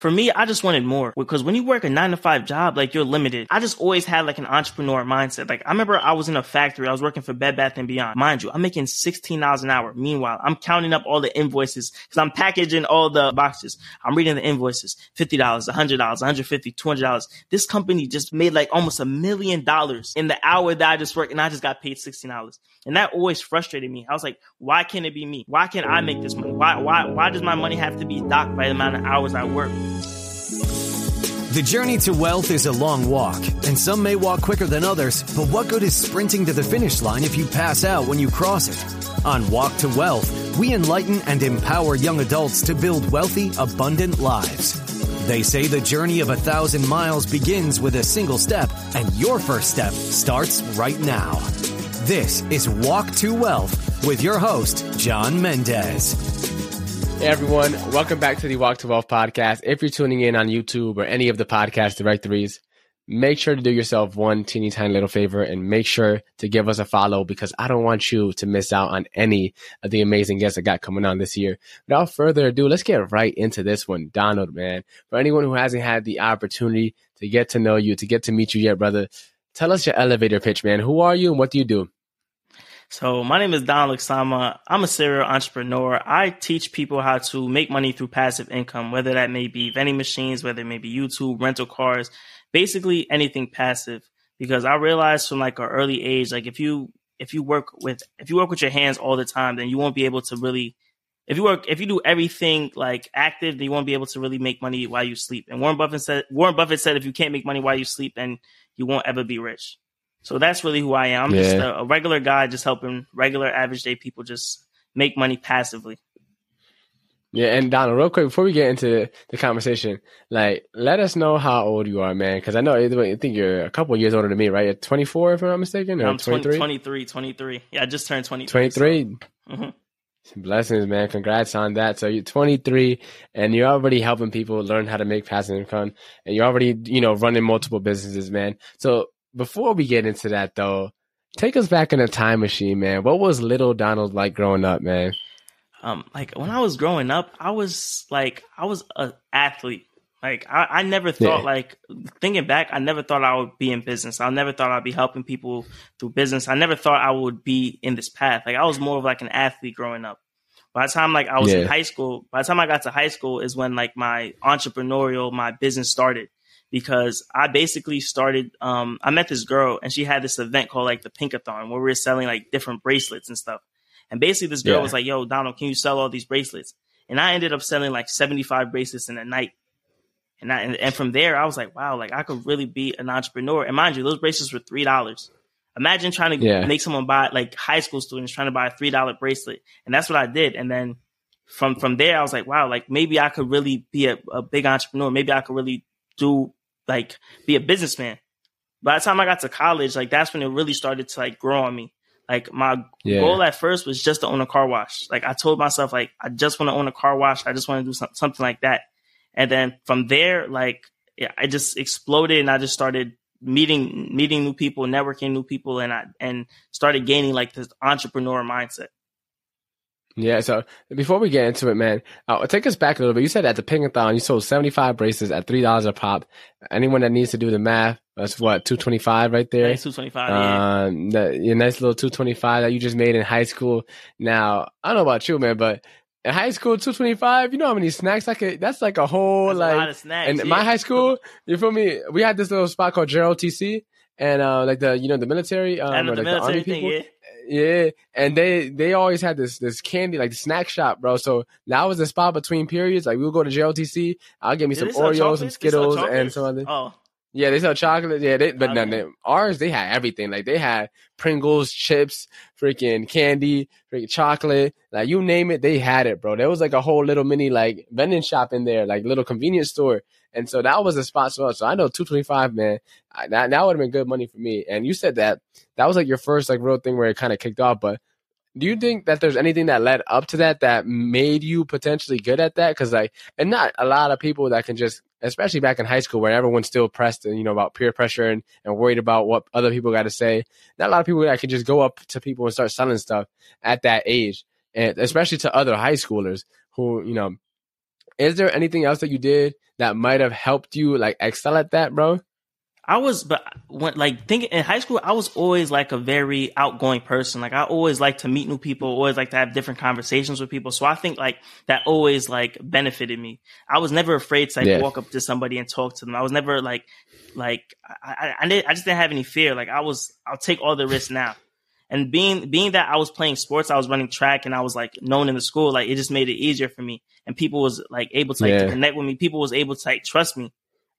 for me, I just wanted more because when you work a nine to five job, like you're limited. I just always had like an entrepreneur mindset. Like I remember I was in a factory. I was working for Bed Bath and Beyond. Mind you, I'm making $16 an hour. Meanwhile, I'm counting up all the invoices because I'm packaging all the boxes. I'm reading the invoices. $50, $100, $150, $200. This company just made like almost a million dollars in the hour that I just worked and I just got paid $16. And that always frustrated me. I was like, why can't it be me? Why can't I make this money? Why, why, why does my money have to be docked by the amount of hours I work? The journey to wealth is a long walk, and some may walk quicker than others, but what good is sprinting to the finish line if you pass out when you cross it? On Walk to Wealth, we enlighten and empower young adults to build wealthy, abundant lives. They say the journey of a thousand miles begins with a single step, and your first step starts right now. This is Walk to Wealth with your host, John Mendez. Hey everyone, welcome back to the Walk to Wealth podcast. If you're tuning in on YouTube or any of the podcast directories, make sure to do yourself one teeny tiny little favor and make sure to give us a follow because I don't want you to miss out on any of the amazing guests I got coming on this year. Without further ado, let's get right into this one. Donald, man, for anyone who hasn't had the opportunity to get to know you, to get to meet you yet, brother, tell us your elevator pitch, man. Who are you and what do you do? So my name is Don Luxama. I'm a serial entrepreneur. I teach people how to make money through passive income, whether that may be vending machines, whether it may be YouTube, rental cars, basically anything passive. Because I realized from like an early age, like if you if you work with if you work with your hands all the time, then you won't be able to really if you work if you do everything like active, then you won't be able to really make money while you sleep. And Warren Buffett said Warren Buffett said if you can't make money while you sleep, then you won't ever be rich. So that's really who I am. I'm yeah. just a, a, regular guy, just helping regular average day people just make money passively. Yeah, and Donald, real quick before we get into the conversation, like let us know how old you are, man, because I know I think you're a couple years older than me, right? You're 24, if I'm not mistaken, or I'm 23? 23, 23. Yeah, I just turned 23. 23. So. Mm-hmm. Blessings, man. Congrats on that. So you're 23 and you're already helping people learn how to make passive income and you're already, you know, running multiple businesses, man. So before we get into that though, take us back in a time machine, man. What was little Donald like growing up, man? Um, like when I was growing up, I was like I was an athlete. Like I, I never thought yeah. like thinking back, I never thought I would be in business. I never thought I'd be helping people through business. I never thought I would be in this path. Like I was more of like an athlete growing up. By the time like I was yeah. in high school, by the time I got to high school is when like my entrepreneurial, my business started because I basically started. Um, I met this girl and she had this event called like the Pinkathon where we were selling like different bracelets and stuff. And basically, this girl yeah. was like, "Yo, Donald, can you sell all these bracelets?" And I ended up selling like seventy five bracelets in a night. And, I, and and from there, I was like, "Wow, like I could really be an entrepreneur." And mind you, those bracelets were three dollars. Imagine trying to yeah. make someone buy like high school students trying to buy a three dollar bracelet, and that's what I did. And then from from there, I was like, "Wow, like maybe I could really be a, a big entrepreneur. Maybe I could really do like be a businessman. By the time I got to college, like that's when it really started to like grow on me. Like my yeah. goal at first was just to own a car wash. Like I told myself, like I just want to own a car wash. I just want to do some, something like that. And then from there, like yeah, I just exploded, and I just started meeting meeting new people, networking new people, and I and started gaining like this entrepreneur mindset. Yeah, so before we get into it, man, uh, take us back a little bit. You said at the Pinkathon, you sold 75 braces at $3 a pop. Anyone that needs to do the math, that's what, 225 right there? 225, yeah. Um, the, your nice little 225 that you just made in high school. Now, I don't know about you, man, but in high school, 225, you know how many snacks I could, that's like a whole, that's like, a lot of snacks, and yeah. my high school, you feel me? We had this little spot called JROTC and, uh, like the, you know, the military, um, or, like the, army thing, people. Yeah yeah, and they they always had this this candy like the snack shop, bro. So that was the spot between periods. Like we would go to JROTC. I'll get me some Oreos, some Skittles, and some other. Oh. Yeah, they sell chocolate. Yeah, they, but okay. none of ours they had everything. Like they had Pringles, chips, freaking candy, freaking chocolate. Like you name it, they had it, bro. There was like a whole little mini like vending shop in there, like little convenience store. And so that was a spot for us. So I know 225, man, that, that would have been good money for me. And you said that that was like your first like real thing where it kind of kicked off. But do you think that there's anything that led up to that that made you potentially good at that? Because like, and not a lot of people that can just, especially back in high school where everyone's still pressed and you know about peer pressure and, and worried about what other people got to say. Not a lot of people that can just go up to people and start selling stuff at that age, and especially to other high schoolers who you know is there anything else that you did that might have helped you like excel at that, bro? I was, but when like thinking in high school, I was always like a very outgoing person. Like I always like to meet new people, always like to have different conversations with people. So I think like that always like benefited me. I was never afraid to like yeah. walk up to somebody and talk to them. I was never like, like I, I, I, did, I just didn't have any fear. Like I was, I'll take all the risks now. And being being that I was playing sports, I was running track, and I was like known in the school. Like it just made it easier for me, and people was like able to like yeah. to connect with me. People was able to like trust me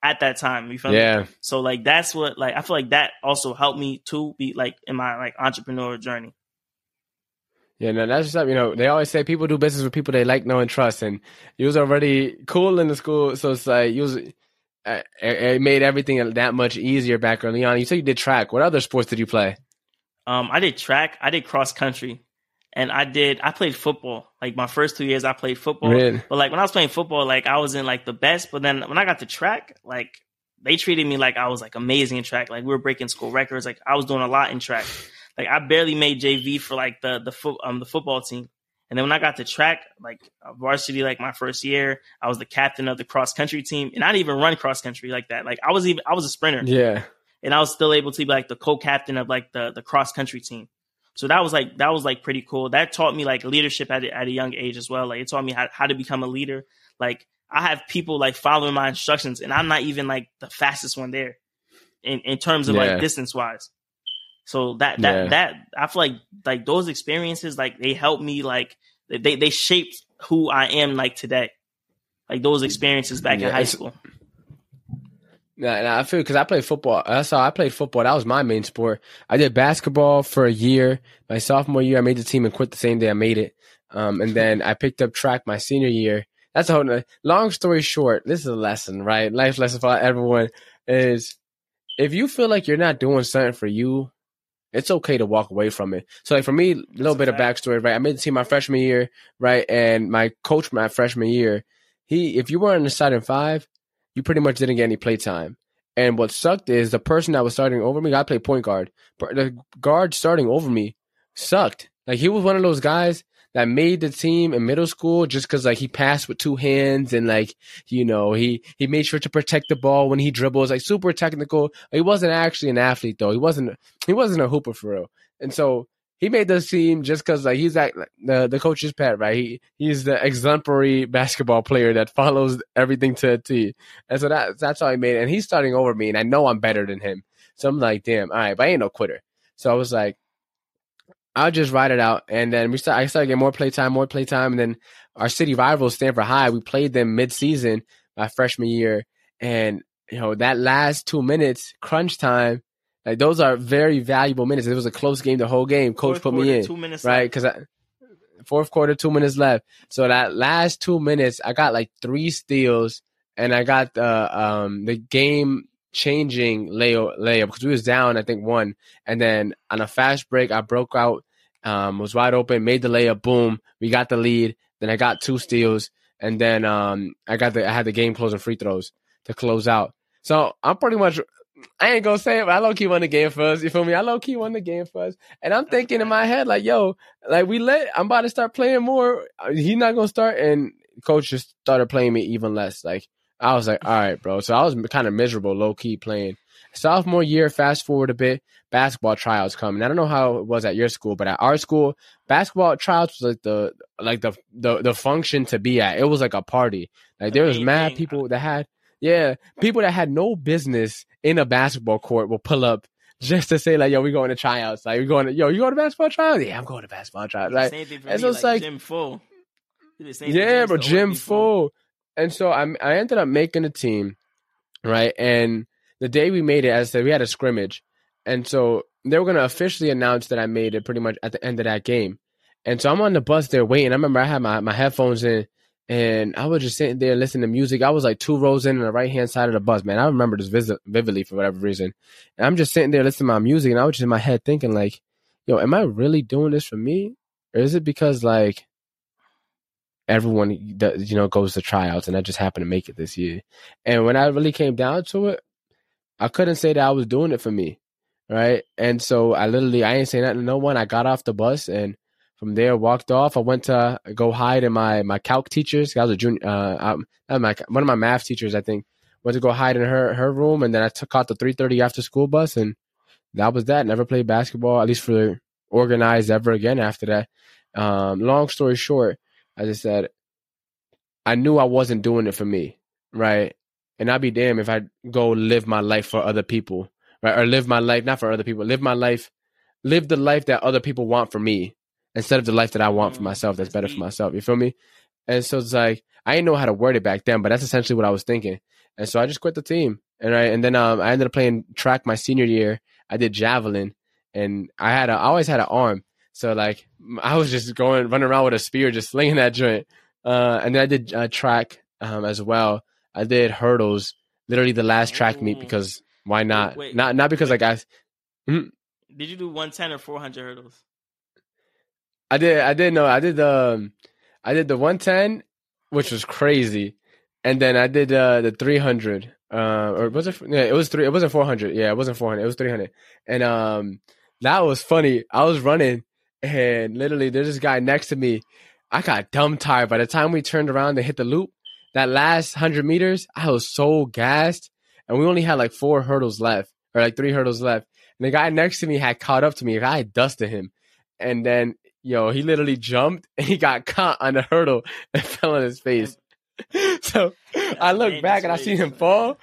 at that time. You feel yeah. me? So like that's what like I feel like that also helped me to be like in my like entrepreneurial journey. Yeah, no, that's just something, you know they always say people do business with people they like, know, and trust, and you was already cool in the school, so it's like you was. Uh, it made everything that much easier back early on. You said you did track. What other sports did you play? Um, I did track. I did cross country and I did I played football. Like my first two years I played football. Really? But like when I was playing football, like I was in like the best. But then when I got to track, like they treated me like I was like amazing in track. Like we were breaking school records. Like I was doing a lot in track. Like I barely made JV for like the the foot um the football team. And then when I got to track, like varsity, like my first year, I was the captain of the cross country team, and I didn't even run cross country like that. Like I was even I was a sprinter. Yeah. And I was still able to be like the co-captain of like the the cross country team. So that was like that was like pretty cool. That taught me like leadership at a, at a young age as well. Like it taught me how, how to become a leader. Like I have people like following my instructions, and I'm not even like the fastest one there in in terms of yeah. like distance wise. So that that yeah. that I feel like like those experiences like they helped me like they they shaped who I am like today. Like those experiences back yeah, in high school. Yeah, I feel because I played football. That's how I played football. That was my main sport. I did basketball for a year. My sophomore year, I made the team and quit the same day I made it. Um, and then I picked up track my senior year. That's a whole. Long story short, this is a lesson, right? Life lesson for everyone is if you feel like you're not doing something for you, it's okay to walk away from it. So, like for me, a little bit of backstory, right? I made the team my freshman year, right? And my coach my freshman year, he, if you weren't in the starting five, you pretty much didn't get any play time. And what sucked is the person that was starting over me, I played point guard. But the guard starting over me sucked. Like he was one of those guys that made the team in middle school just because like he passed with two hands and like you know he he made sure to protect the ball when he dribbles like super technical. He wasn't actually an athlete though. He wasn't he wasn't a hooper for real. And so he made the team just because like he's like the the coach's pet, right? He he's the exemplary basketball player that follows everything to a T, and so that that's how he made it. And he's starting over me, and I know I'm better than him. So I'm like, damn, all right, but I ain't no quitter. So I was like, I'll just ride it out, and then we start. I started getting more play time, more play time, and then our city rivals, Stanford High, we played them mid season my freshman year, and you know that last two minutes, crunch time like those are very valuable minutes. It was a close game the whole game. Coach fourth put me in, two minutes right? Because fourth quarter, two minutes left. So that last two minutes, I got like three steals, and I got the um the game changing layup layup because we was down, I think one, and then on a fast break, I broke out, um, was wide open, made the layup, boom, we got the lead. Then I got two steals, and then um I got the I had the game closing free throws to close out. So I'm pretty much I ain't gonna say it, but I low key won the game first. You feel me? I low key won the game first, and I'm thinking in my head like, yo, like we let. I'm about to start playing more. Uh, He's not gonna start, and coach just started playing me even less. Like I was like, all right, bro. So I was kind of miserable, low key playing. Sophomore year, fast forward a bit, basketball tryouts coming. I don't know how it was at your school, but at our school, basketball tryouts was like the like the the the function to be at. It was like a party. Like there was mad people that had yeah, people that had no business in a basketball court will pull up just to say like, "Yo, we going to tryouts." Like, we going to, "Yo, you going to basketball tryouts?" Yeah, I'm going to basketball tryouts. Like, and so it's like, gym full. Yeah, bro, gym full. And so I I ended up making a team, right? And the day we made it, as I said, we had a scrimmage, and so they were gonna officially announce that I made it pretty much at the end of that game. And so I'm on the bus there waiting. I remember I had my, my headphones in and I was just sitting there listening to music. I was like two rows in on the right hand side of the bus, man. I remember this vis- vividly for whatever reason. And I'm just sitting there listening to my music, and I was just in my head thinking, like, yo, am I really doing this for me, or is it because like everyone you know goes to tryouts, and I just happened to make it this year? And when I really came down to it, I couldn't say that I was doing it for me, right? And so I literally I ain't saying nothing to no one. I got off the bus and from there, walked off. I went to go hide in my my calc teachers. I was a junior, uh, my, one of my math teachers, I think. Went to go hide in her her room, and then I took out the three thirty after school bus, and that was that. Never played basketball, at least for organized ever again after that. Um, long story short, as I said, I knew I wasn't doing it for me, right? And I'd be damned if I go live my life for other people, right? Or live my life not for other people, live my life, live the life that other people want for me, instead of the life that I want for mm, myself that's better for myself. You feel me? And so it's like I didn't know how to word it back then, but that's essentially what I was thinking. And so I just quit the team. And I and then um, I ended up playing track my senior year. I did javelin, and I had a, I always had an arm, so like I was just going running around with a spear, just slinging that joint. Uh, and then I did uh, track um, as well. I did hurdles, literally the last track meet because why not? Wait, not not because wait. like I. Mm, did you do one ten or four hundred hurdles? I did. I did. No, I did the. Um, I did the 110, which was crazy, and then I did uh, the 300. Uh, or was it? Yeah, it was three. It wasn't 400. Yeah, it wasn't 400. It was 300. And um, that was funny. I was running, and literally, there's this guy next to me. I got dumb tired. By the time we turned around and hit the loop, that last hundred meters, I was so gassed, and we only had like four hurdles left, or like three hurdles left. And the guy next to me had caught up to me. I had dusted him, and then yo, he literally jumped and he got caught on the hurdle and fell on his face. so I look back and I see him fall.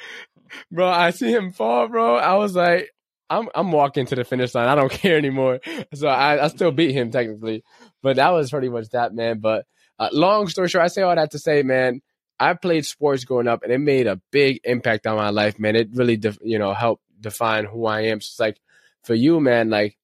Bro, I see him fall, bro. I was like, I'm I'm walking to the finish line. I don't care anymore. So I, I still beat him technically. But that was pretty much that, man. But uh, long story short, I say all that to say, man, I played sports growing up and it made a big impact on my life, man. It really, def- you know, helped define who I am. So it's like for you, man, like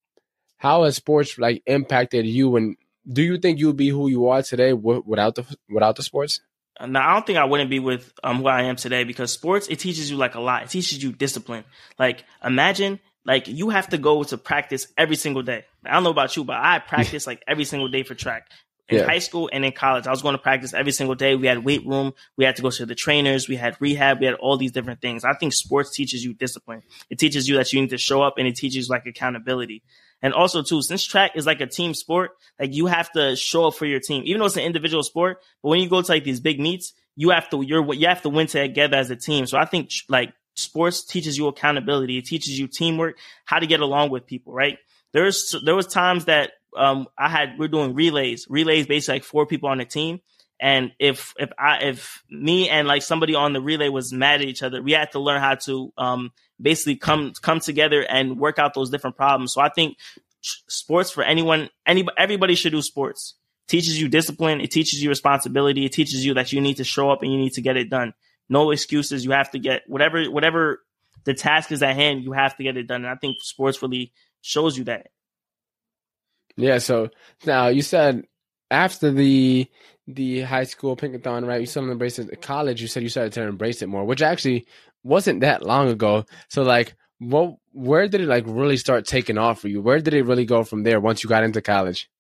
how has sports like impacted you and do you think you would be who you are today w- without the without the sports uh, now I don't think I wouldn't be with um who I am today because sports it teaches you like a lot. It teaches you discipline. Like imagine like you have to go to practice every single day. I don't know about you, but I practice like every single day for track. In yeah. high school and in college, I was going to practice every single day. We had weight room. We had to go to the trainers. We had rehab. We had all these different things. I think sports teaches you discipline. It teaches you that you need to show up and it teaches like accountability. And also too, since track is like a team sport, like you have to show up for your team, even though it's an individual sport. But when you go to like these big meets, you have to you're you have to win together as a team. So I think like sports teaches you accountability. It teaches you teamwork, how to get along with people. Right? There's there was times that um I had we're doing relays. Relays basically like four people on the team. And if if I if me and like somebody on the relay was mad at each other, we had to learn how to um basically come come together and work out those different problems. So I think sports for anyone, anybody, everybody should do sports. teaches you discipline. It teaches you responsibility. It teaches you that you need to show up and you need to get it done. No excuses. You have to get whatever whatever the task is at hand. You have to get it done. And I think sports really shows you that. Yeah. So now you said after the the high school pinkathon, right? You to embrace it. College, you said you started to embrace it more, which actually wasn't that long ago. So like, what? Where did it like really start taking off for you? Where did it really go from there once you got into college?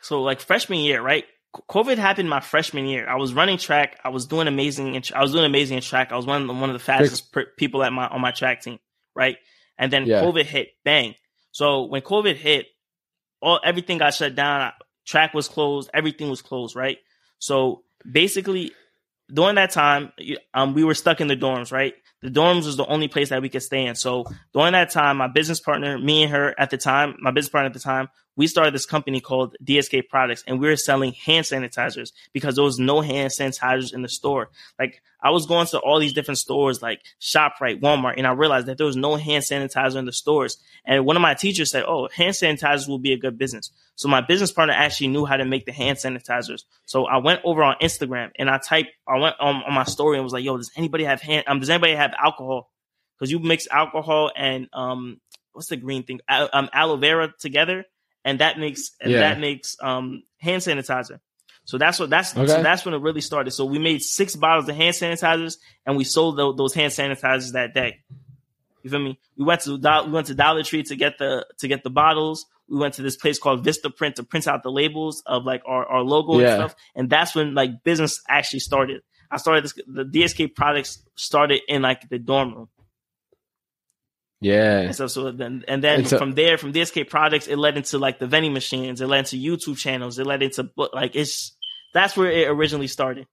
So like freshman year, right? COVID happened my freshman year. I was running track. I was doing amazing. In, I was doing amazing in track. I was one of the, one of the fastest per, people at my on my track team, right? And then yeah. COVID hit, bang. So when COVID hit, all everything got shut down. Track was closed. Everything was closed, right? So basically, during that time, um, we were stuck in the dorms, right? The dorms was the only place that we could stay in. So during that time, my business partner, me and her at the time, my business partner at the time, we started this company called DSK Products and we were selling hand sanitizers because there was no hand sanitizers in the store. Like I was going to all these different stores like ShopRite, Walmart, and I realized that there was no hand sanitizer in the stores. And one of my teachers said, Oh, hand sanitizers will be a good business. So my business partner actually knew how to make the hand sanitizers. So I went over on Instagram and I typed, I went on, on my story and was like, Yo, does anybody have hand, um, does anybody have alcohol? Because you mix alcohol and, um, what's the green thing? Um, aloe vera together and that makes and yeah. that makes um hand sanitizer. So that's what that's okay. so that's when it really started. So we made six bottles of hand sanitizers and we sold the, those hand sanitizers that day. You feel me? We went to we went to Dollar Tree to get the to get the bottles. We went to this place called Vistaprint to print out the labels of like our, our logo yeah. and stuff. And that's when like business actually started. I started this the DSK products started in like the dorm room. Yeah. And so, so then, and then so, from there, from DSK Products, it led into like the vending machines. It led into YouTube channels. It led into like it's that's where it originally started.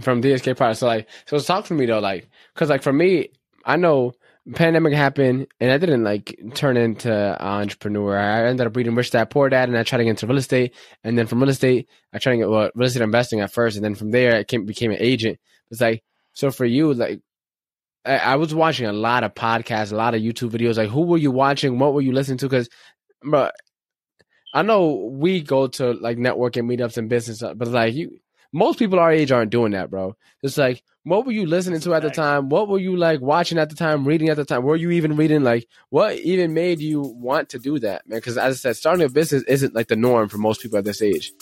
From DSK Products, so like, so it's talk to me though, like, because like for me, I know pandemic happened and I didn't like turn into an entrepreneur. I ended up reading Rich Dad Poor Dad and I tried to get into real estate. And then from real estate, I tried to get well, real estate investing at first. And then from there, I came, became an agent. It's like, so for you, like, I, I, was watching a lot of podcasts, a lot of YouTube videos. Like, who were you watching? What were you listening to? Because, bro, I know we go to like networking meetups and business, uh, but like you, most people our age aren't doing that, bro. It's like, what were you listening to at the time? What were you like watching at the time, reading at the time? Were you even reading? Like, what even made you want to do that, man? Because as I said, starting a business isn't like the norm for most people at this age.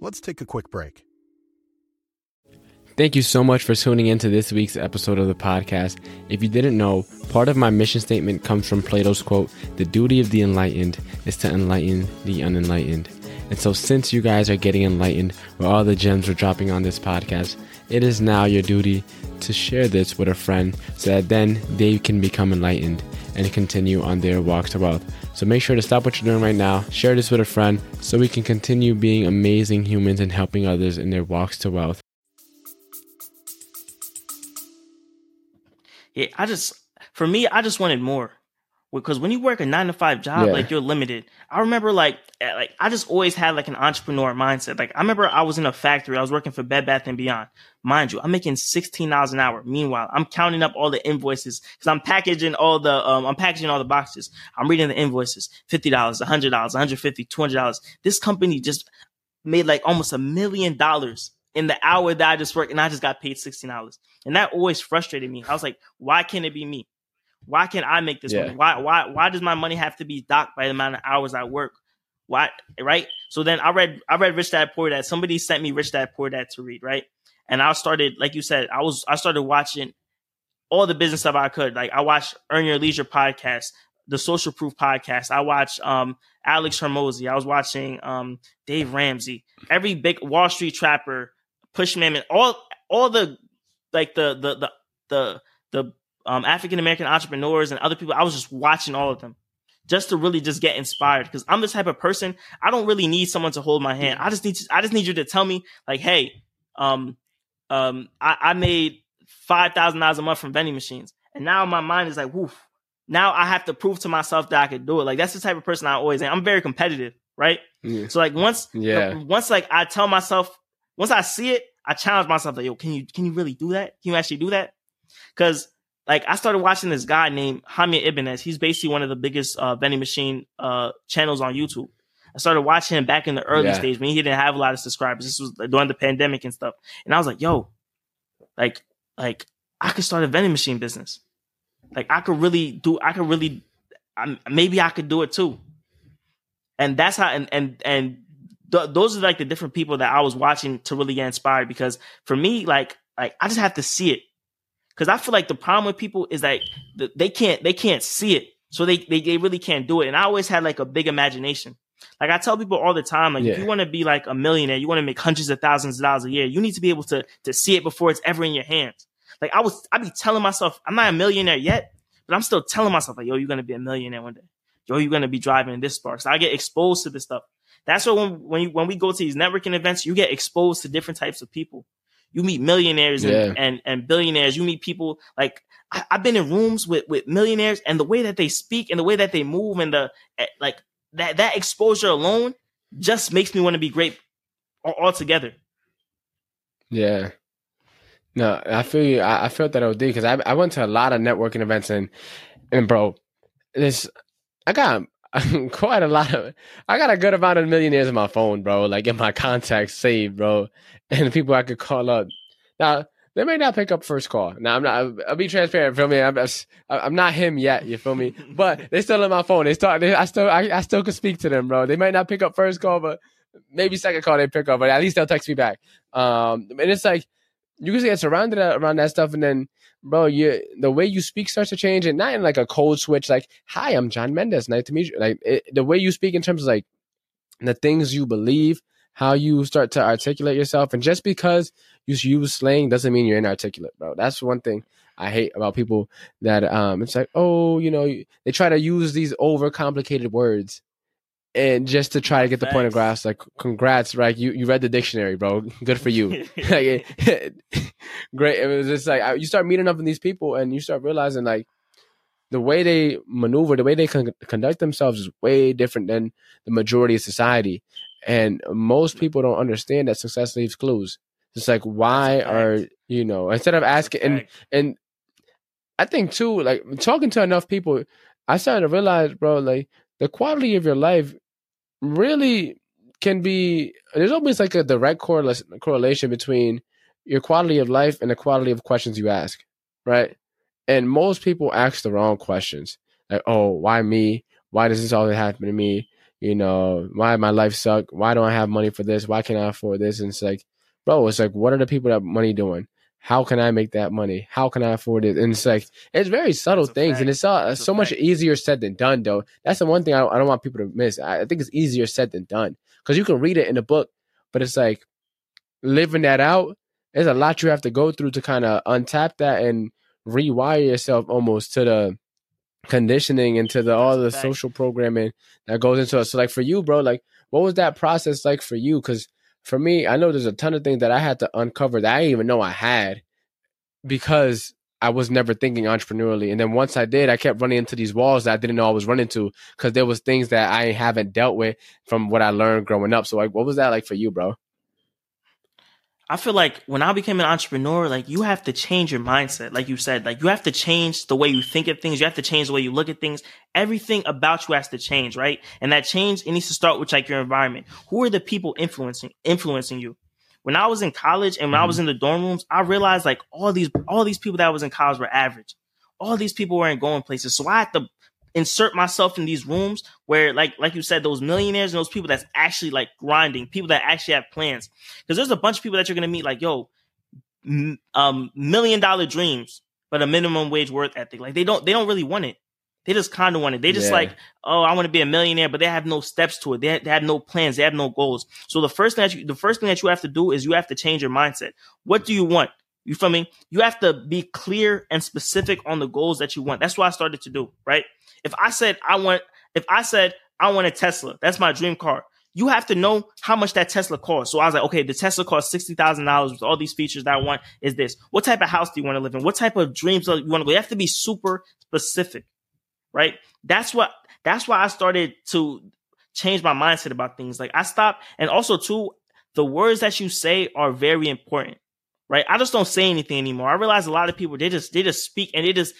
Let's take a quick break. Thank you so much for tuning into this week's episode of the podcast. If you didn't know, part of my mission statement comes from Plato's quote The duty of the enlightened is to enlighten the unenlightened. And so, since you guys are getting enlightened with all the gems we're dropping on this podcast, it is now your duty to share this with a friend so that then they can become enlightened and continue on their walk to wealth. So make sure to stop what you're doing right now, share this with a friend so we can continue being amazing humans and helping others in their walks to wealth. Yeah, I just for me, I just wanted more. Because when you work a nine to five job, yeah. like you're limited. I remember like eh, like I just always had like an entrepreneur mindset. Like I remember I was in a factory, I was working for Bed Bath and Beyond. Mind you, I'm making sixteen dollars an hour. Meanwhile, I'm counting up all the invoices because I'm packaging all the um, I'm packaging all the boxes. I'm reading the invoices, fifty dollars, hundred dollars, 150 200 dollars. This company just made like almost a million dollars in the hour that I just worked and I just got paid $16. And that always frustrated me. I was like, why can't it be me? Why can't I make this yeah. money? Why why why does my money have to be docked by the amount of hours I work? Why right? So then I read I read Rich Dad Poor Dad. Somebody sent me Rich Dad Poor Dad to read, right? And I started, like you said, I was I started watching all the business stuff I could. Like I watched Earn Your Leisure podcast, the Social Proof podcast. I watched um Alex Hormozi. I was watching um Dave Ramsey. Every big Wall Street trapper Pushman, all all the like the the the the the um, African American entrepreneurs and other people. I was just watching all of them just to really just get inspired because I'm the type of person I don't really need someone to hold my hand. I just need to, I just need you to tell me like, hey, um, um, I, I made five thousand dollars a month from vending machines, and now my mind is like, woof. Now I have to prove to myself that I could do it. Like that's the type of person I always am. I'm very competitive, right? Yeah. So like once, yeah, once like I tell myself once I see it, I challenge myself like, yo, can you can you really do that? Can you actually do that? Because like I started watching this guy named Hamia Ibanez. He's basically one of the biggest uh, vending machine uh, channels on YouTube. I started watching him back in the early yeah. stage when he didn't have a lot of subscribers. This was during the pandemic and stuff. And I was like, yo, like, like I could start a vending machine business. Like I could really do, I could really, I, maybe I could do it too. And that's how, and, and, and th- those are like the different people that I was watching to really get inspired because for me, like, like I just have to see it. Cause I feel like the problem with people is like they can't, they can't see it. So they, they, they really can't do it. And I always had like a big imagination. Like I tell people all the time, like yeah. if you want to be like a millionaire, you want to make hundreds of thousands of dollars a year, you need to be able to to see it before it's ever in your hands. Like I was, I'd be telling myself, I'm not a millionaire yet, but I'm still telling myself, like, yo, you're gonna be a millionaire one day. Yo, you're gonna be driving this car. So I get exposed to this stuff. That's why when when, you, when we go to these networking events, you get exposed to different types of people. You meet millionaires and, yeah. and, and billionaires. You meet people like I, have been in rooms with with millionaires, and the way that they speak and the way that they move and the eh, like that that exposure alone just makes me want to be great all altogether. Yeah. No, I feel you. I, I felt that OD because I I went to a lot of networking events and and bro, this I got quite a lot of. I got a good amount of millionaires in my phone, bro. Like in my contacts saved, bro, and people I could call up. Now they may not pick up first call. Now I'm not. I'll be transparent. Feel me? I'm, I'm not him yet. You feel me? But they still in my phone. They start. They, I still. I, I still can speak to them, bro. They might not pick up first call, but maybe second call they pick up. But at least they'll text me back. Um, and it's like you can get surrounded around that stuff, and then bro, you the way you speak starts to change, and not in like a cold switch, like "Hi, I'm John Mendez, nice to meet you." Like it, the way you speak in terms of like the things you believe, how you start to articulate yourself. And just because you use slang doesn't mean you're inarticulate, bro. That's one thing I hate about people that um it's like, oh, you know, they try to use these overcomplicated words and just to try to get the point across like congrats right you you read the dictionary bro. Good for you. Great. It was just like you start meeting up with these people and you start realizing like the way they maneuver the way they con- conduct themselves is way different than the majority of society. And most people don't understand that success leaves clues. It's like why are you know instead of asking and and i think too like talking to enough people i started to realize bro like the quality of your life really can be there's always like a direct correlation between your quality of life and the quality of questions you ask, right? And most people ask the wrong questions. Like, oh, why me? Why does this always happen to me? You know, why my life suck? Why don't I have money for this? Why can't I afford this? And it's like, bro, it's like, what are the people that money doing? How can I make that money? How can I afford it? And it's like it's very subtle things, fact. and it's uh, so much easier said than done. Though that's the one thing I, I don't want people to miss. I, I think it's easier said than done because you can read it in a book, but it's like living that out. There's a lot you have to go through to kind of untap that and rewire yourself almost to the conditioning and to the all the social programming that goes into it. So like for you, bro, like what was that process like for you? Because for me, I know there's a ton of things that I had to uncover that I didn't even know I had because I was never thinking entrepreneurially. And then once I did, I kept running into these walls that I didn't know I was running to because there was things that I haven't dealt with from what I learned growing up. So like, what was that like for you, bro? I feel like when I became an entrepreneur, like you have to change your mindset. Like you said, like you have to change the way you think of things. You have to change the way you look at things. Everything about you has to change, right? And that change, it needs to start with like your environment. Who are the people influencing, influencing you? When I was in college and when mm-hmm. I was in the dorm rooms, I realized like all these, all these people that was in college were average. All these people weren't going places. So I had to insert myself in these rooms where like like you said those millionaires and those people that's actually like grinding people that actually have plans. Because there's a bunch of people that you're gonna meet like yo m- um million dollar dreams but a minimum wage worth ethic. Like they don't they don't really want it. They just kind of want it. They just yeah. like oh i want to be a millionaire but they have no steps to it. They have, they have no plans. They have no goals. So the first thing that you the first thing that you have to do is you have to change your mindset. What do you want you feel me? You have to be clear and specific on the goals that you want. That's what I started to do, right? If I said I want, if I said I want a Tesla, that's my dream car. You have to know how much that Tesla costs. So I was like, okay, the Tesla costs sixty thousand dollars with all these features that I want. Is this? What type of house do you want to live in? What type of dreams do you want to go? You have to be super specific, right? That's what. That's why I started to change my mindset about things. Like I stopped, and also too, the words that you say are very important right? I just don't say anything anymore. I realize a lot of people they just they just speak and they just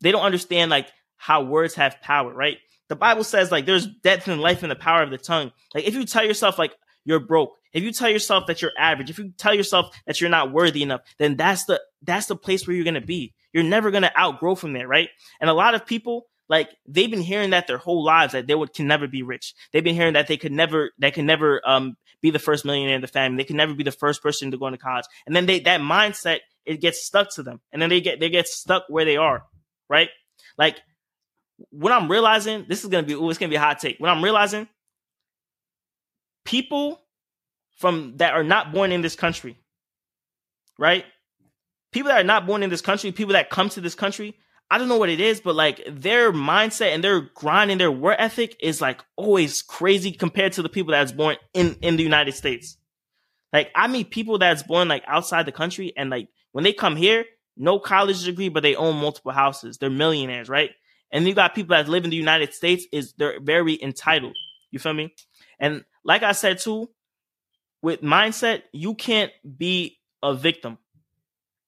they don't understand like how words have power, right? The Bible says like there's death and life in the power of the tongue. Like if you tell yourself like you're broke, if you tell yourself that you're average, if you tell yourself that you're not worthy enough, then that's the that's the place where you're gonna be. You're never gonna outgrow from there, right? And a lot of people like they've been hearing that their whole lives that they would can never be rich. They've been hearing that they could never they can never um be the first millionaire in the family. They can never be the first person to go into college. And then they that mindset it gets stuck to them. And then they get they get stuck where they are, right? Like what I'm realizing, this is gonna be ooh, it's gonna be a hot take. What I'm realizing, people from that are not born in this country, right? People that are not born in this country, people that come to this country, I don't know what it is, but like their mindset and their grind and their work ethic is like always crazy compared to the people that's born in in the United States. Like I meet people that's born like outside the country and like when they come here, no college degree, but they own multiple houses. They're millionaires, right? And you got people that live in the United States is they're very entitled. You feel me? And like I said too, with mindset, you can't be a victim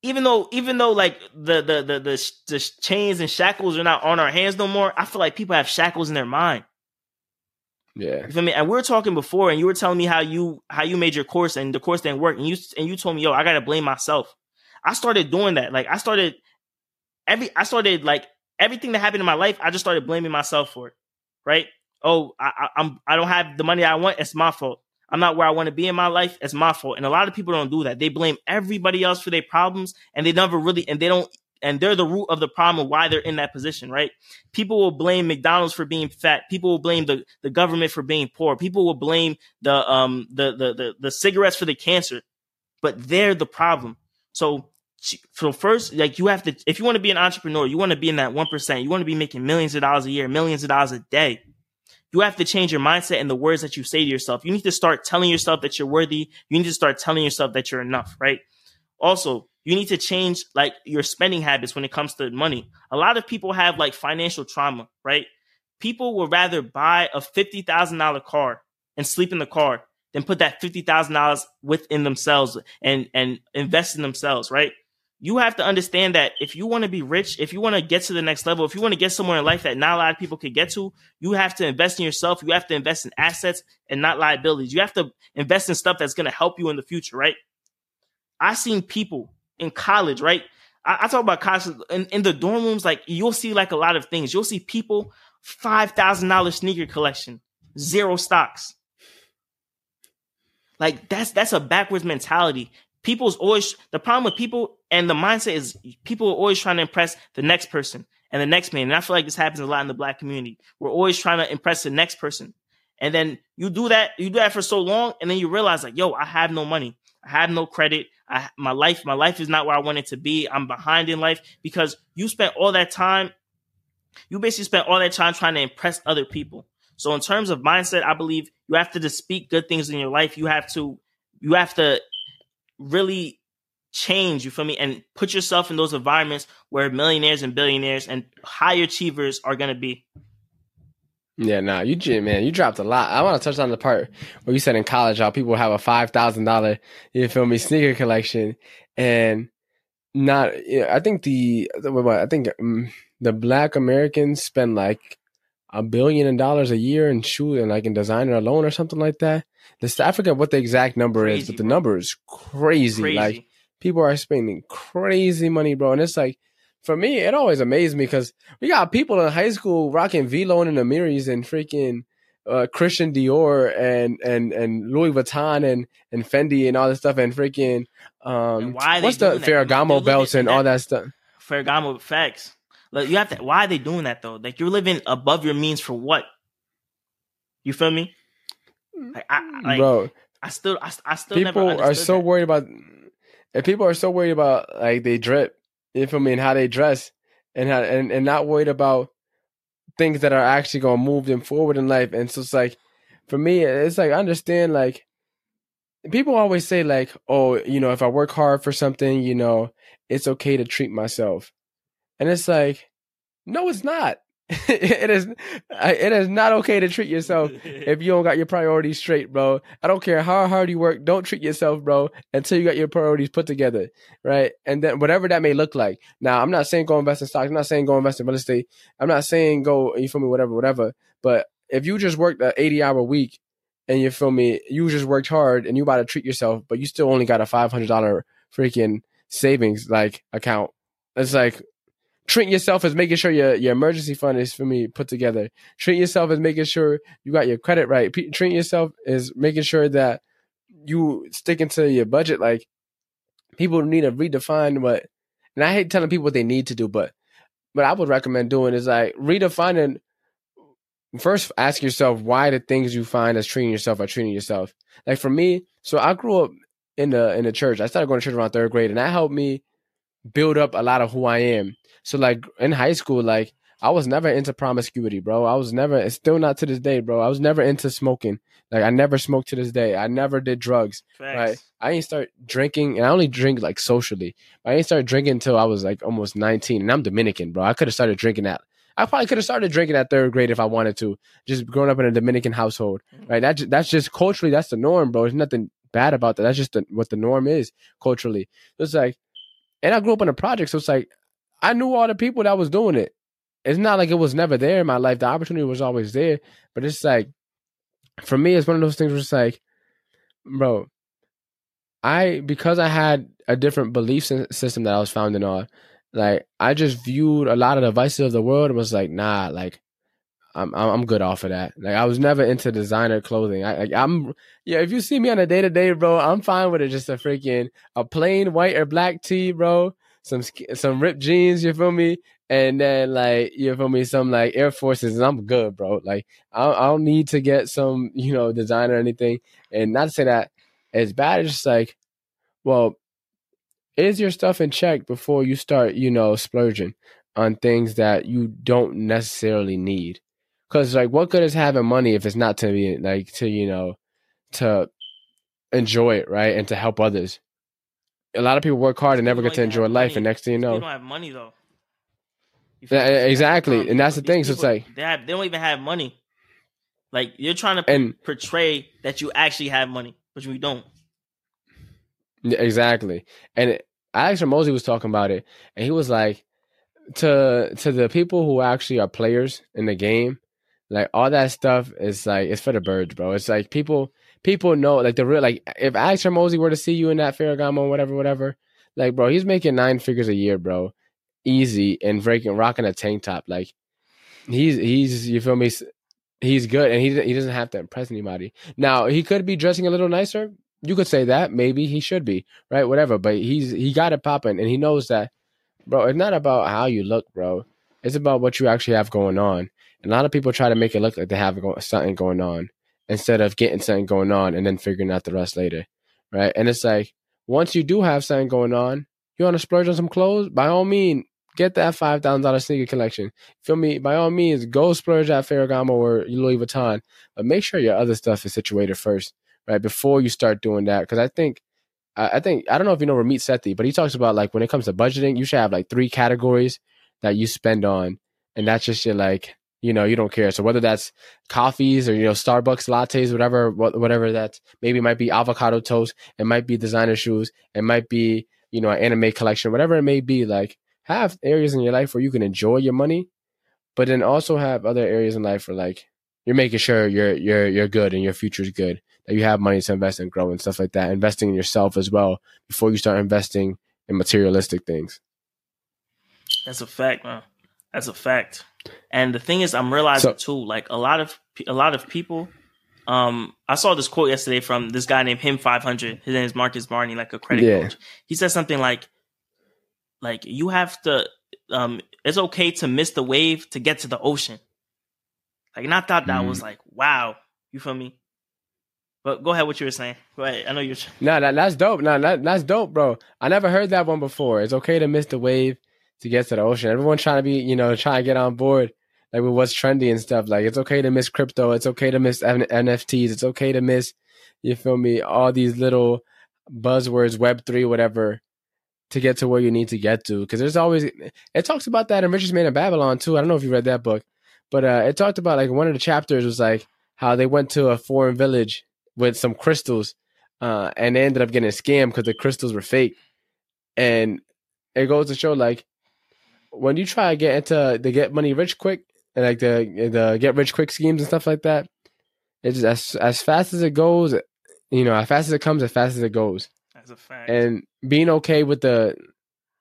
even though even though like the, the the the the, chains and shackles are not on our hands no more, I feel like people have shackles in their mind. Yeah. You feel me? And we were talking before, and you were telling me how you how you made your course and the course didn't work, and you and you told me, yo, I gotta blame myself. I started doing that. Like I started every I started like everything that happened in my life, I just started blaming myself for it. Right? Oh, I, I I'm I don't have the money I want, it's my fault. I'm not where I want to be in my life. It's my fault. And a lot of people don't do that. They blame everybody else for their problems and they never really, and they don't, and they're the root of the problem of why they're in that position, right? People will blame McDonald's for being fat. People will blame the, the government for being poor. People will blame the um the, the the the cigarettes for the cancer, but they're the problem. So so first, like you have to, if you want to be an entrepreneur, you want to be in that one percent. You want to be making millions of dollars a year, millions of dollars a day. You have to change your mindset and the words that you say to yourself. You need to start telling yourself that you're worthy. You need to start telling yourself that you're enough, right? Also, you need to change like your spending habits when it comes to money. A lot of people have like financial trauma, right? People would rather buy a $50,000 car and sleep in the car than put that $50,000 within themselves and, and invest in themselves, right? You have to understand that if you want to be rich, if you want to get to the next level, if you want to get somewhere in life that not a lot of people could get to, you have to invest in yourself. You have to invest in assets and not liabilities. You have to invest in stuff that's going to help you in the future, right? I seen people in college, right? I, I talk about college in, in, the dorm rooms. Like you'll see like a lot of things. You'll see people five thousand dollars sneaker collection, zero stocks. Like that's that's a backwards mentality. People's always the problem with people and the mindset is people are always trying to impress the next person and the next man. And I feel like this happens a lot in the black community. We're always trying to impress the next person. And then you do that, you do that for so long, and then you realize like, yo, I have no money. I have no credit. I, my life, my life is not where I want it to be. I'm behind in life because you spent all that time. You basically spent all that time trying to impress other people. So in terms of mindset, I believe you have to just speak good things in your life. You have to, you have to really change. You feel me? And put yourself in those environments where millionaires and billionaires and high achievers are going to be. Yeah, nah, you man, you dropped a lot. I want to touch on the part where you said in college how people have a five thousand dollar, you feel me, sneaker collection, and not. You know, I think the, what, I think um, the Black Americans spend like a billion in dollars a year in shoe and like in designer alone or something like that. This I forget what the exact number crazy, is, but the bro. number is crazy. crazy. Like people are spending crazy money, bro, and it's like for me, it always amazed me because we got people in high school rocking V Vlone and Amiris and freaking uh, Christian Dior and and and Louis Vuitton and and Fendi and all this stuff and freaking um why what's the Ferragamo belts and all that stuff. Ferragamo facts. Like you have to. Why are they doing that though? Like you're living above your means for what? You feel me? Like, I, like, bro. I still, I, I still. People are so that. worried about. If people are so worried about like they drip you feel me? And how they dress and how, and, and not worried about things that are actually gonna move them forward in life. And so it's like for me, it's like I understand like people always say like, oh, you know, if I work hard for something, you know, it's okay to treat myself. And it's like, no, it's not. it is it is not okay to treat yourself if you don't got your priorities straight, bro. I don't care how hard you work, don't treat yourself, bro, until you got your priorities put together, right? And then whatever that may look like. Now, I'm not saying go invest in stocks. I'm not saying go invest in real estate. I'm not saying go, you feel me, whatever, whatever. But if you just worked an 80 hour week and you feel me, you just worked hard and you about to treat yourself, but you still only got a $500 freaking savings like account. It's like treat yourself as making sure your, your emergency fund is for me put together. Treat yourself as making sure you got your credit right. P- treat yourself as making sure that you sticking to your budget. Like people need to redefine what, and I hate telling people what they need to do, but what I would recommend doing is like redefining. First, ask yourself why the things you find as treating yourself are treating yourself. Like for me, so I grew up in the in the church. I started going to church around third grade, and that helped me build up a lot of who I am. So like in high school, like I was never into promiscuity, bro. I was never, it's still not to this day, bro. I was never into smoking. Like I never smoked to this day. I never did drugs. Thanks. Right. I didn't start drinking, and I only drink like socially. I didn't start drinking until I was like almost 19, and I'm Dominican, bro. I could have started drinking at. I probably could have started drinking at third grade if I wanted to. Just growing up in a Dominican household, mm. right? That that's just culturally that's the norm, bro. There's nothing bad about that. That's just the, what the norm is culturally. It's like, and I grew up in a project, so it's like I knew all the people that was doing it. It's not like it was never there in my life. The opportunity was always there. But it's like, for me, it's one of those things where it's like, bro, I, because I had a different belief system that I was founding on, like, I just viewed a lot of the vices of the world and was like, nah, like, I'm I'm good off of that. Like I was never into designer clothing. I like I'm yeah. If you see me on a day to day, bro, I'm fine with it. Just a freaking a plain white or black tee, bro some some ripped jeans. You feel me? And then like you feel me, some like Air Forces, and I'm good, bro. Like I I don't need to get some you know design or anything. And not to say that it's bad. It's just like, well, is your stuff in check before you start you know splurging on things that you don't necessarily need? Because like, what good is having money if it's not to be like to you know to enjoy it, right, and to help others. A lot of people work hard and never get to enjoy life, money. and next thing you know, they don't have money though. Yeah, exactly, and that's the thing. so it's like they have, they don't even have money. Like you're trying to and, portray that you actually have money, but you don't. Exactly, and Alex Hormozi was talking about it, and he was like, to to the people who actually are players in the game, like all that stuff is like it's for the birds, bro. It's like people people know like the real like if Alex Hormozi were to see you in that Ferragamo, whatever, whatever, like bro, he's making nine figures a year, bro, easy and breaking rocking a tank top. Like he's he's you feel me? He's good and he he doesn't have to impress anybody. Now he could be dressing a little nicer. You could say that maybe he should be right, whatever. But he's he got it popping and he knows that, bro. It's not about how you look, bro. It's about what you actually have going on. And a lot of people try to make it look like they have something going on instead of getting something going on and then figuring out the rest later, right? And it's like once you do have something going on, you want to splurge on some clothes? By all means, get that five thousand dollar sneaker collection. Feel me? By all means, go splurge at Ferragamo or Louis Vuitton, but make sure your other stuff is situated first, right? Before you start doing that, because I think. I think I don't know if you know Ramit Sethi, but he talks about like when it comes to budgeting, you should have like three categories that you spend on, and that's just your like you know you don't care. So whether that's coffees or you know starbucks lattes whatever whatever that maybe it might be avocado toast it might be designer shoes it might be you know an anime collection whatever it may be like have areas in your life where you can enjoy your money but then also have other areas in life where like you're making sure you're you're you're good and your future is good that you have money to invest and grow and stuff like that investing in yourself as well before you start investing in materialistic things. That's a fact man. That's a fact and the thing is, I'm realizing so, too, like a lot of a lot of people. Um, I saw this quote yesterday from this guy named Him 500. His name is Marcus Barney, like a credit yeah. coach. He said something like, like you have to. Um, it's okay to miss the wave to get to the ocean. Like, and I thought that mm. was like, wow. You feel me? But go ahead, what you were saying. Go ahead. I know you're. No, that, that's dope. No, that, that's dope, bro. I never heard that one before. It's okay to miss the wave to get to the ocean. Everyone trying to be, you know, trying to get on board like with what's trendy and stuff. Like it's okay to miss crypto. It's okay to miss N- NFTs. It's okay to miss, you feel me, all these little buzzwords, Web three, whatever, to get to where you need to get to. Because there's always it talks about that in Richest Man in Babylon too. I don't know if you read that book, but uh, it talked about like one of the chapters was like how they went to a foreign village with some crystals, uh, and they ended up getting scammed because the crystals were fake. And it goes to show like when you try to get into the get money rich quick and like the the get rich quick schemes and stuff like that, it's just as as fast as it goes, you know, as fast as it comes, as fast as it goes. That's a fact. And being okay with the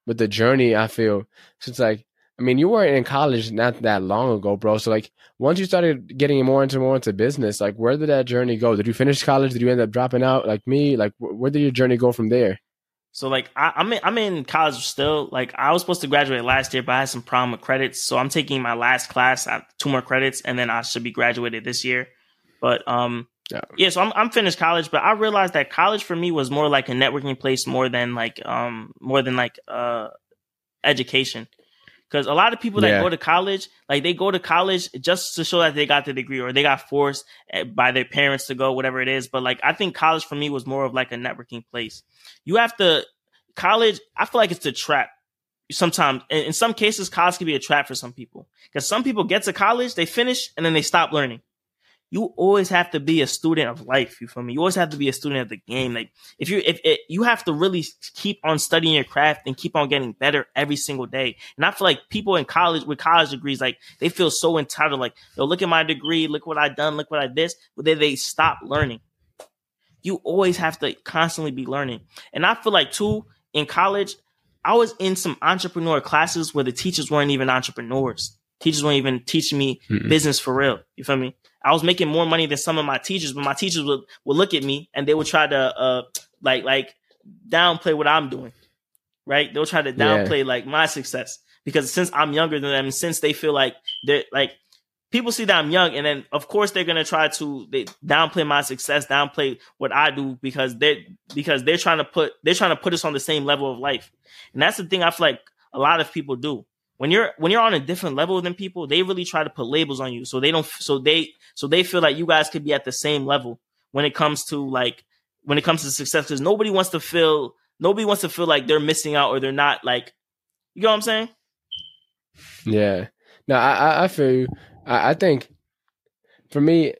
with the journey, I feel so it's like I mean, you weren't in college not that long ago, bro. So like once you started getting more into more into business, like where did that journey go? Did you finish college? Did you end up dropping out like me? Like where did your journey go from there? So like I, am in, I'm in college still. Like I was supposed to graduate last year, but I had some problem with credits. So I'm taking my last class, I two more credits, and then I should be graduated this year. But um, yeah. yeah, so I'm I'm finished college, but I realized that college for me was more like a networking place more than like um more than like uh education. Because a lot of people that yeah. go to college, like they go to college just to show that they got the degree or they got forced eh, by their parents to go, whatever it is. But like, I think college for me was more of like a networking place. You have to, college, I feel like it's a trap. Sometimes, in some cases, college can be a trap for some people. Because some people get to college, they finish, and then they stop learning you always have to be a student of life. You feel me? You always have to be a student of the game. Like if you if it, you have to really keep on studying your craft and keep on getting better every single day. And I feel like people in college with college degrees, like they feel so entitled. Like, yo, look at my degree, look what I done, look what I this, but then they stop learning. You always have to constantly be learning. And I feel like too in college, I was in some entrepreneur classes where the teachers weren't even entrepreneurs. Teachers weren't even teaching me mm business for real. You feel me? I was making more money than some of my teachers, but my teachers would, would look at me and they would try to uh like like downplay what I'm doing. right? They'll try to downplay yeah. like my success because since I'm younger than them, since they feel like they're like people see that I'm young, and then of course they're gonna try to they downplay my success, downplay what I do because they're because they're trying to put they're trying to put us on the same level of life, and that's the thing I feel like a lot of people do. When you're when you're on a different level than people, they really try to put labels on you, so they don't so they so they feel like you guys could be at the same level when it comes to like when it comes to success because nobody wants to feel nobody wants to feel like they're missing out or they're not like you know what I'm saying? Yeah. No, I I feel you. I, I think for me,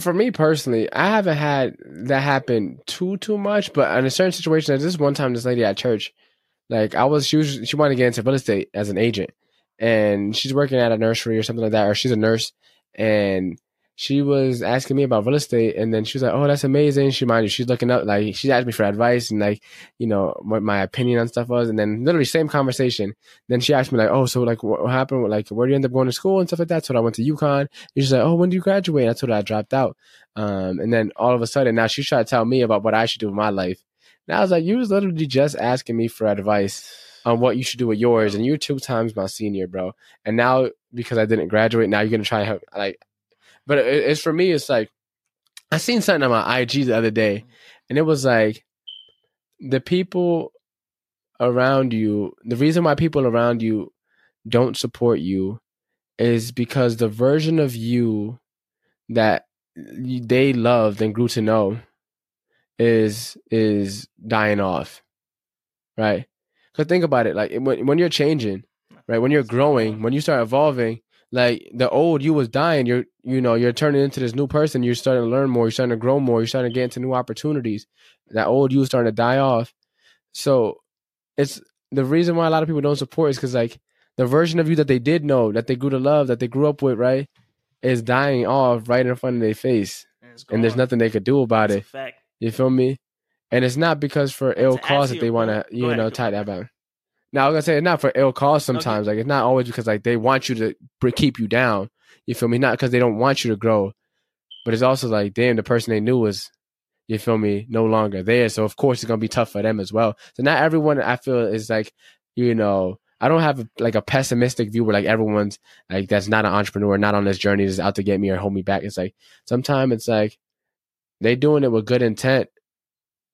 for me personally, I haven't had that happen too too much. But in a certain situation, there's this one time this lady at church, like I was, she was, she wanted to get into real estate as an agent, and she's working at a nursery or something like that, or she's a nurse, and she was asking me about real estate and then she was like, Oh, that's amazing. She mind you, she's looking up like she asked me for advice and like, you know, what my opinion on stuff was. And then literally same conversation. Then she asked me like, Oh, so like what happened? Like where do you end up going to school and stuff like that? So I went to UConn. And she's like, Oh, when do you graduate? I told her I dropped out. Um, and then all of a sudden now she's trying to tell me about what I should do with my life. And I was like, you was literally just asking me for advice on what you should do with yours. And you're two times my senior, bro. And now because I didn't graduate, now you're gonna try and help like but it's for me, it's like I seen something on my IG the other day, and it was like the people around you. The reason why people around you don't support you is because the version of you that they loved and grew to know is is dying off, right? Because think about it, like when when you're changing, right? When you're growing, when you start evolving, like the old you was dying you're you know you're turning into this new person you're starting to learn more you're starting to grow more you're starting to get into new opportunities. That old you is starting to die off. So it's the reason why a lot of people don't support is because like the version of you that they did know that they grew to love that they grew up with right is dying off right in front of their face. And, and there's nothing they could do about That's it. you feel me? And it's not because for ill cause that they want to you know tie that back now I was gonna say it's not for ill cause. Sometimes okay. like it's not always because like they want you to keep you down. You feel me? Not because they don't want you to grow, but it's also like damn, the person they knew was, you feel me, no longer there. So of course it's gonna be tough for them as well. So not everyone I feel is like, you know, I don't have like a pessimistic view where like everyone's like that's not an entrepreneur, not on this journey, is out to get me or hold me back. It's like sometimes it's like they doing it with good intent,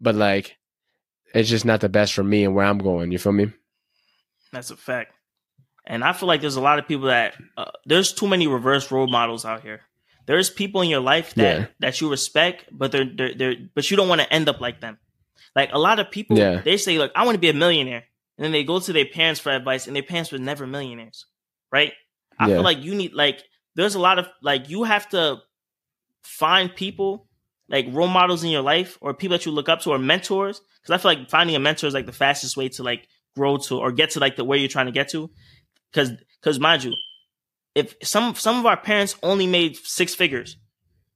but like it's just not the best for me and where I'm going. You feel me? That's a fact. And I feel like there's a lot of people that uh, there's too many reverse role models out here. There's people in your life that yeah. that you respect, but they're, they're they're but you don't want to end up like them. Like a lot of people, yeah. they say, "Look, I want to be a millionaire," and then they go to their parents for advice, and their parents were never millionaires, right? I yeah. feel like you need like there's a lot of like you have to find people like role models in your life or people that you look up to or mentors because I feel like finding a mentor is like the fastest way to like grow to or get to like the where you're trying to get to. Because because mind you, if some some of our parents only made six figures,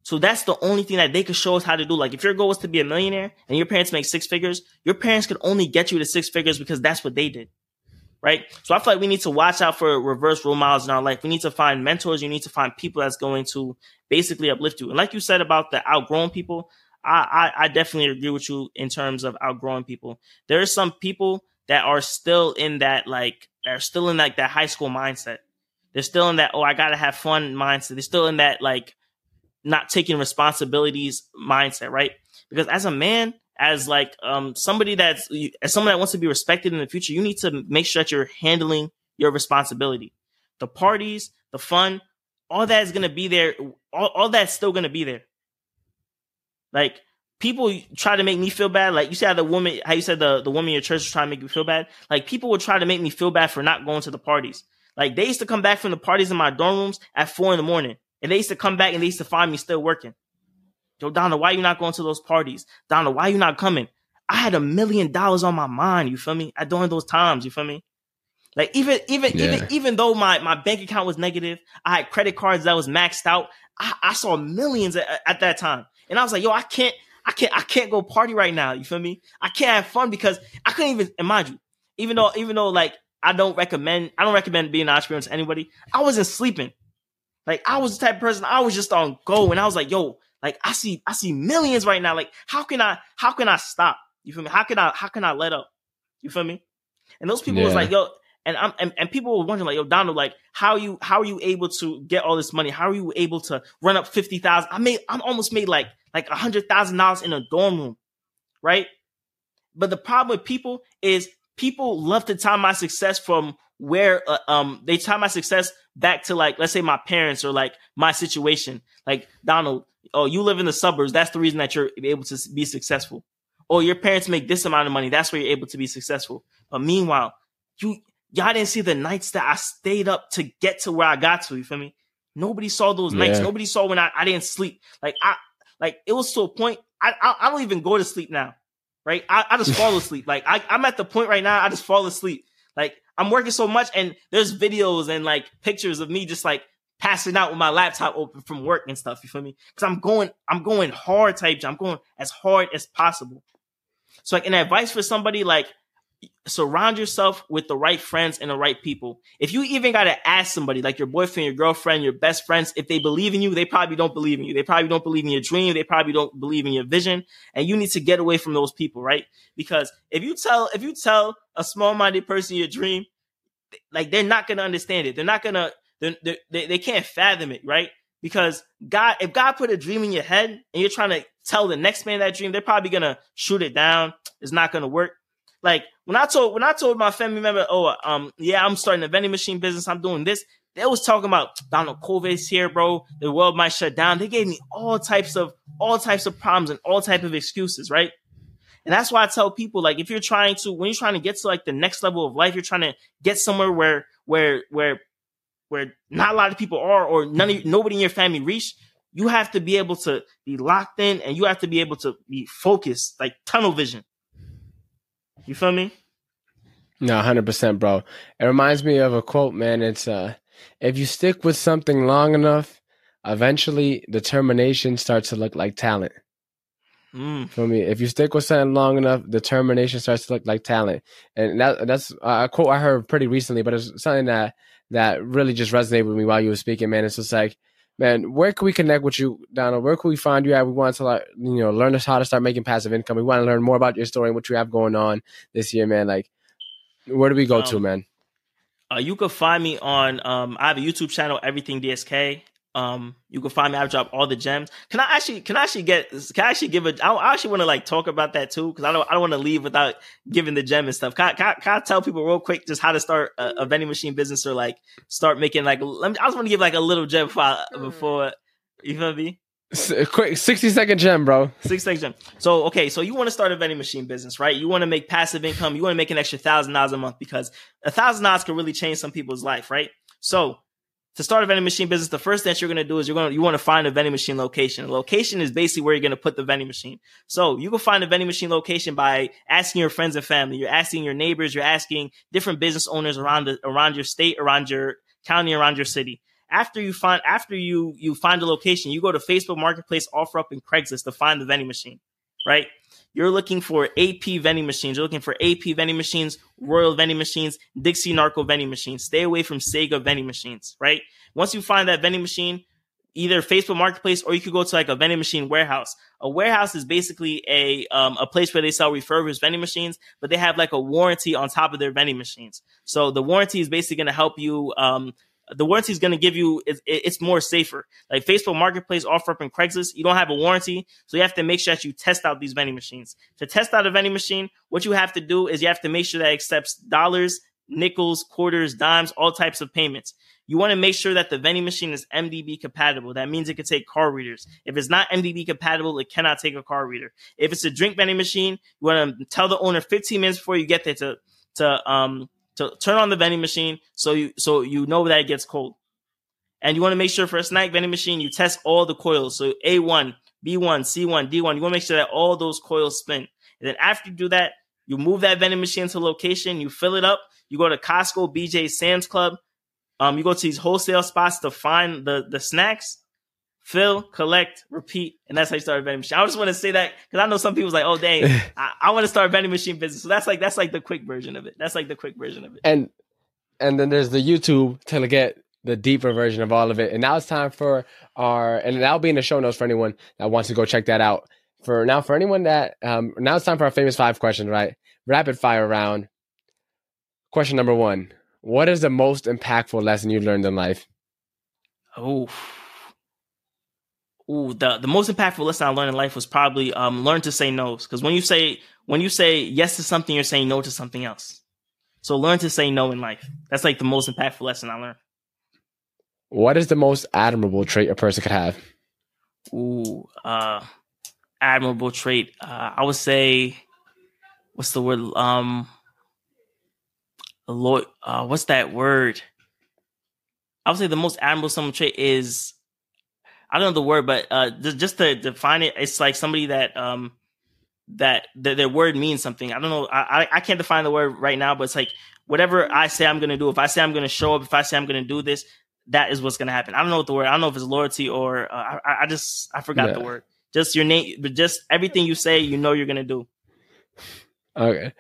so that's the only thing that they could show us how to do. Like if your goal was to be a millionaire and your parents make six figures, your parents could only get you to six figures because that's what they did. Right. So I feel like we need to watch out for reverse role models in our life. We need to find mentors. You need to find people that's going to basically uplift you. And like you said about the outgrown people, I, I, I definitely agree with you in terms of outgrowing people. There are some people that are still in that like are still in like that high school mindset. They're still in that oh I gotta have fun mindset. They're still in that like not taking responsibilities mindset, right? Because as a man, as like um somebody that's as someone that wants to be respected in the future, you need to make sure that you're handling your responsibility. The parties, the fun, all that is gonna be there. All, all that's still gonna be there. Like people try to make me feel bad. Like you said, the woman, how you said the, the woman in your church was trying to make you feel bad. Like people would try to make me feel bad for not going to the parties. Like they used to come back from the parties in my dorm rooms at four in the morning. And they used to come back and they used to find me still working. Yo, Donna, why you not going to those parties? Donna, why you not coming? I had a million dollars on my mind, you feel me? At during those times, you feel me? Like even even yeah. even even though my my bank account was negative, I had credit cards that was maxed out. I, I saw millions at, at, that time, and I was like, "Yo, I can't I can't I can't go party right now. You feel me? I can't have fun because I couldn't even and mind you, even though even though like I don't recommend I don't recommend being an entrepreneur to anybody. I wasn't sleeping. Like I was the type of person I was just on go and I was like, yo, like I see I see millions right now. Like how can I how can I stop? You feel me? How can I how can I let up? You feel me? And those people yeah. was like, yo, and I'm and, and people were wondering, like, yo, Donald, like, how you how are you able to get all this money? How are you able to run up fifty thousand? I made I'm almost made like like a hundred thousand dollars in a dorm room, right? But the problem with people is people love to tie my success from where uh, um they tie my success back to like let's say my parents or like my situation. Like Donald, oh, you live in the suburbs. That's the reason that you're able to be successful. Or your parents make this amount of money. That's where you're able to be successful. But meanwhile, you y'all didn't see the nights that I stayed up to get to where I got to. You feel me? Nobody saw those yeah. nights. Nobody saw when I, I didn't sleep. Like I like it was to a point. I, I, I don't even go to sleep now. Right? I, I just fall asleep. Like I, I'm at the point right now. I just fall asleep. Like I'm working so much, and there's videos and like pictures of me just like passing out with my laptop open from work and stuff. You feel me? Because I'm going, I'm going hard type. I'm going as hard as possible. So like an advice for somebody like surround yourself with the right friends and the right people. If you even got to ask somebody like your boyfriend, your girlfriend, your best friends, if they believe in you, they probably don't believe in you. They probably don't believe in your dream. They probably don't believe in your vision. And you need to get away from those people, right? Because if you tell, if you tell a small minded person your dream, like they're not going to understand it. They're not going to, they they can't fathom it, right? Because God, if God put a dream in your head and you're trying to tell the next man that dream, they're probably going to shoot it down. It's not going to work. Like when I told when I told my family member, oh, um, yeah, I'm starting a vending machine business. I'm doing this. They was talking about Donald COVID's here, bro. The world might shut down. They gave me all types of all types of problems and all type of excuses, right? And that's why I tell people, like, if you're trying to, when you're trying to get to like the next level of life, you're trying to get somewhere where, where, where, where not a lot of people are, or none of nobody in your family reach. You have to be able to be locked in, and you have to be able to be focused, like tunnel vision. You feel me? No, hundred percent, bro. It reminds me of a quote, man. It's uh, if you stick with something long enough, eventually determination starts to look like talent. Mm. For me, if you stick with something long enough, determination starts to look like talent, and that that's a quote I heard pretty recently, but it's something that that really just resonated with me while you were speaking, man. It's just like man, where can we connect with you, Donald? Where can we find you at? We want to like, you know, learn us how to start making passive income. We want to learn more about your story and what you have going on this year, man. Like, where do we go um, to, man? Uh, you can find me on, um, I have a YouTube channel, Everything DSK. Um, you can find me. I drop all the gems. Can I actually? Can I actually get? Can I actually give a? I, I actually want to like talk about that too because I don't. I don't want to leave without giving the gem and stuff. Can I, can I, can I tell people real quick just how to start a, a vending machine business or like start making like? Let me, I just want to give like a little gem before, hmm. before you feel me. quick 60 second gem, bro. 60 second gem. So, okay, so you want to start a vending machine business, right? You want to make passive income. You want to make an extra thousand dollars a month because a thousand dollars can really change some people's life, right? So, to start a vending machine business, the first thing that you're going to do is you're going to, you want to find a vending machine location. A location is basically where you're going to put the vending machine. So you can find a vending machine location by asking your friends and family. You're asking your neighbors. You're asking different business owners around the, around your state, around your county, around your city. After you find, after you, you find a location, you go to Facebook Marketplace, OfferUp, and Craigslist to find the vending machine, right? You're looking for AP vending machines. You're looking for AP vending machines, Royal vending machines, Dixie Narco vending machines. Stay away from Seaga vending machines, right? Once you find that vending machine, either Facebook Marketplace or you could go to like a vending machine warehouse. A warehouse is basically a um, a place where they sell refurbished vending machines, but they have like a warranty on top of their vending machines. So the warranty is basically going to help you um, the warranty is going to give you it's, it's more safer. Like Facebook Marketplace, OfferUp, and Craigslist, you don't have a warranty, so you have to make sure that you test out these vending machines. To test out a vending machine, what you have to do is you have to make sure that it accepts dollars, nickels, quarters, dimes, all types of payments. You want to make sure that the vending machine is MDB compatible. That means it can take card readers. If it's not MDB compatible, it cannot take a card reader. If it's a drink vending machine, you want to tell the owner 15 minutes before you get there to to um to turn on the vending machine so you so you know that it gets cold. And you want to make sure for a snack vending machine, you test all the coils. So A1, B1, C1, D1. You want to make sure that all those coils spin. And then after you do that, you move that vending machine to location, you fill it up, you go to Costco, BJ, Sam's Club. Um, you go to these wholesale spots to find the the snacks, fill, collect, repeat, and that's how you start a vending machine. I just want to say that because I know some people's like, oh dang, I, I want to start a vending machine business. So that's like that's like the quick version of it. That's like the quick version of it. And and then there's the YouTube to get the deeper version of all of it. And now it's time for our and that'll be in the show notes for anyone that wants to go check that out. For now, for anyone that um now it's time for our famous five questions, right? rapid fire round. Question number one What is the most impactful lesson you've learned in life? Oh. Ooh, the, the most impactful lesson I learned in life was probably um, learn to say no. Because when you say when you say yes to something, you're saying no to something else. So learn to say no in life. That's like the most impactful lesson I learned. What is the most admirable trait a person could have? Ooh, uh, admirable trait. Uh, I would say, what's the word? Um, Lord, uh, what's that word? I would say the most admirable some trait is, I don't know the word, but uh, just to define it, it's like somebody that um that their word means something. I don't know. I I can't define the word right now, but it's like whatever I say I'm gonna do. If I say I'm gonna show up, if I say I'm gonna do this, that is what's gonna happen. I don't know what the word. I don't know if it's loyalty or uh, I, I just I forgot yeah. the word. Just your name, but just everything you say, you know you're gonna do. Okay.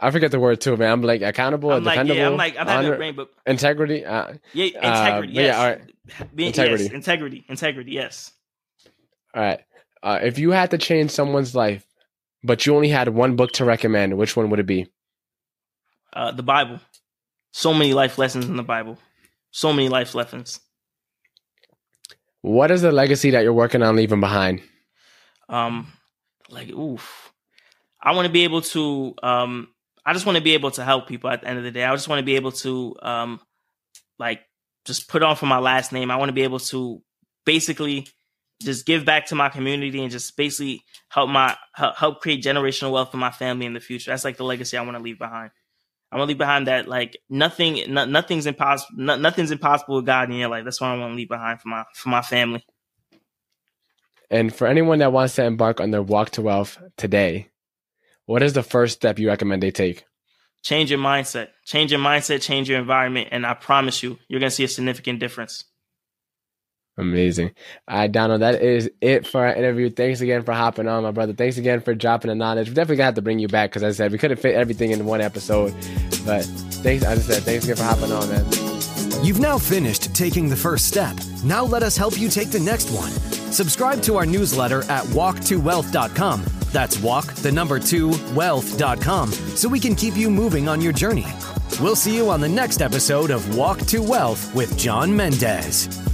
I forget the word too, man. I'm like accountable, I'm like, dependable. Yeah, I'm like I'm having a brain, but integrity. Uh, yeah, integrity. Uh, yes. Yeah, all right. Being, integrity. Yes, integrity. Integrity. Yes. All right. Uh, if you had to change someone's life, but you only had one book to recommend, which one would it be? Uh, the Bible. So many life lessons in the Bible. So many life lessons. What is the legacy that you're working on leaving behind? Um, like, oof. I want to be able to. Um, I just want to be able to help people at the end of the day. I just want to be able to, um, like, just put on for my last name. I want to be able to basically just give back to my community and just basically help my help create generational wealth for my family in the future. That's like the legacy I want to leave behind. I want to leave behind that like nothing, no, nothing's impossible. No, nothing's impossible with God in your life. That's what I want to leave behind for my for my family. And for anyone that wants to embark on their walk to wealth today, what is the first step you recommend they take? Change your mindset. Change your mindset. Change your environment, and I promise you, you're gonna see a significant difference. Amazing. All right, Donald, that is it for our interview. Thanks again for hopping on, my brother. Thanks again for dropping the knowledge. We're definitely going to have to bring you back because, as I said, we couldn't fit everything in one episode. But thanks, as I said, thanks again for hopping on, man. You've now finished taking the first step. Now let us help you take the next one. Subscribe to our newsletter at walk2wealth.com. That's walk, the number two, wealth.com, so we can keep you moving on your journey. We'll see you on the next episode of Walk to Wealth with John Mendez.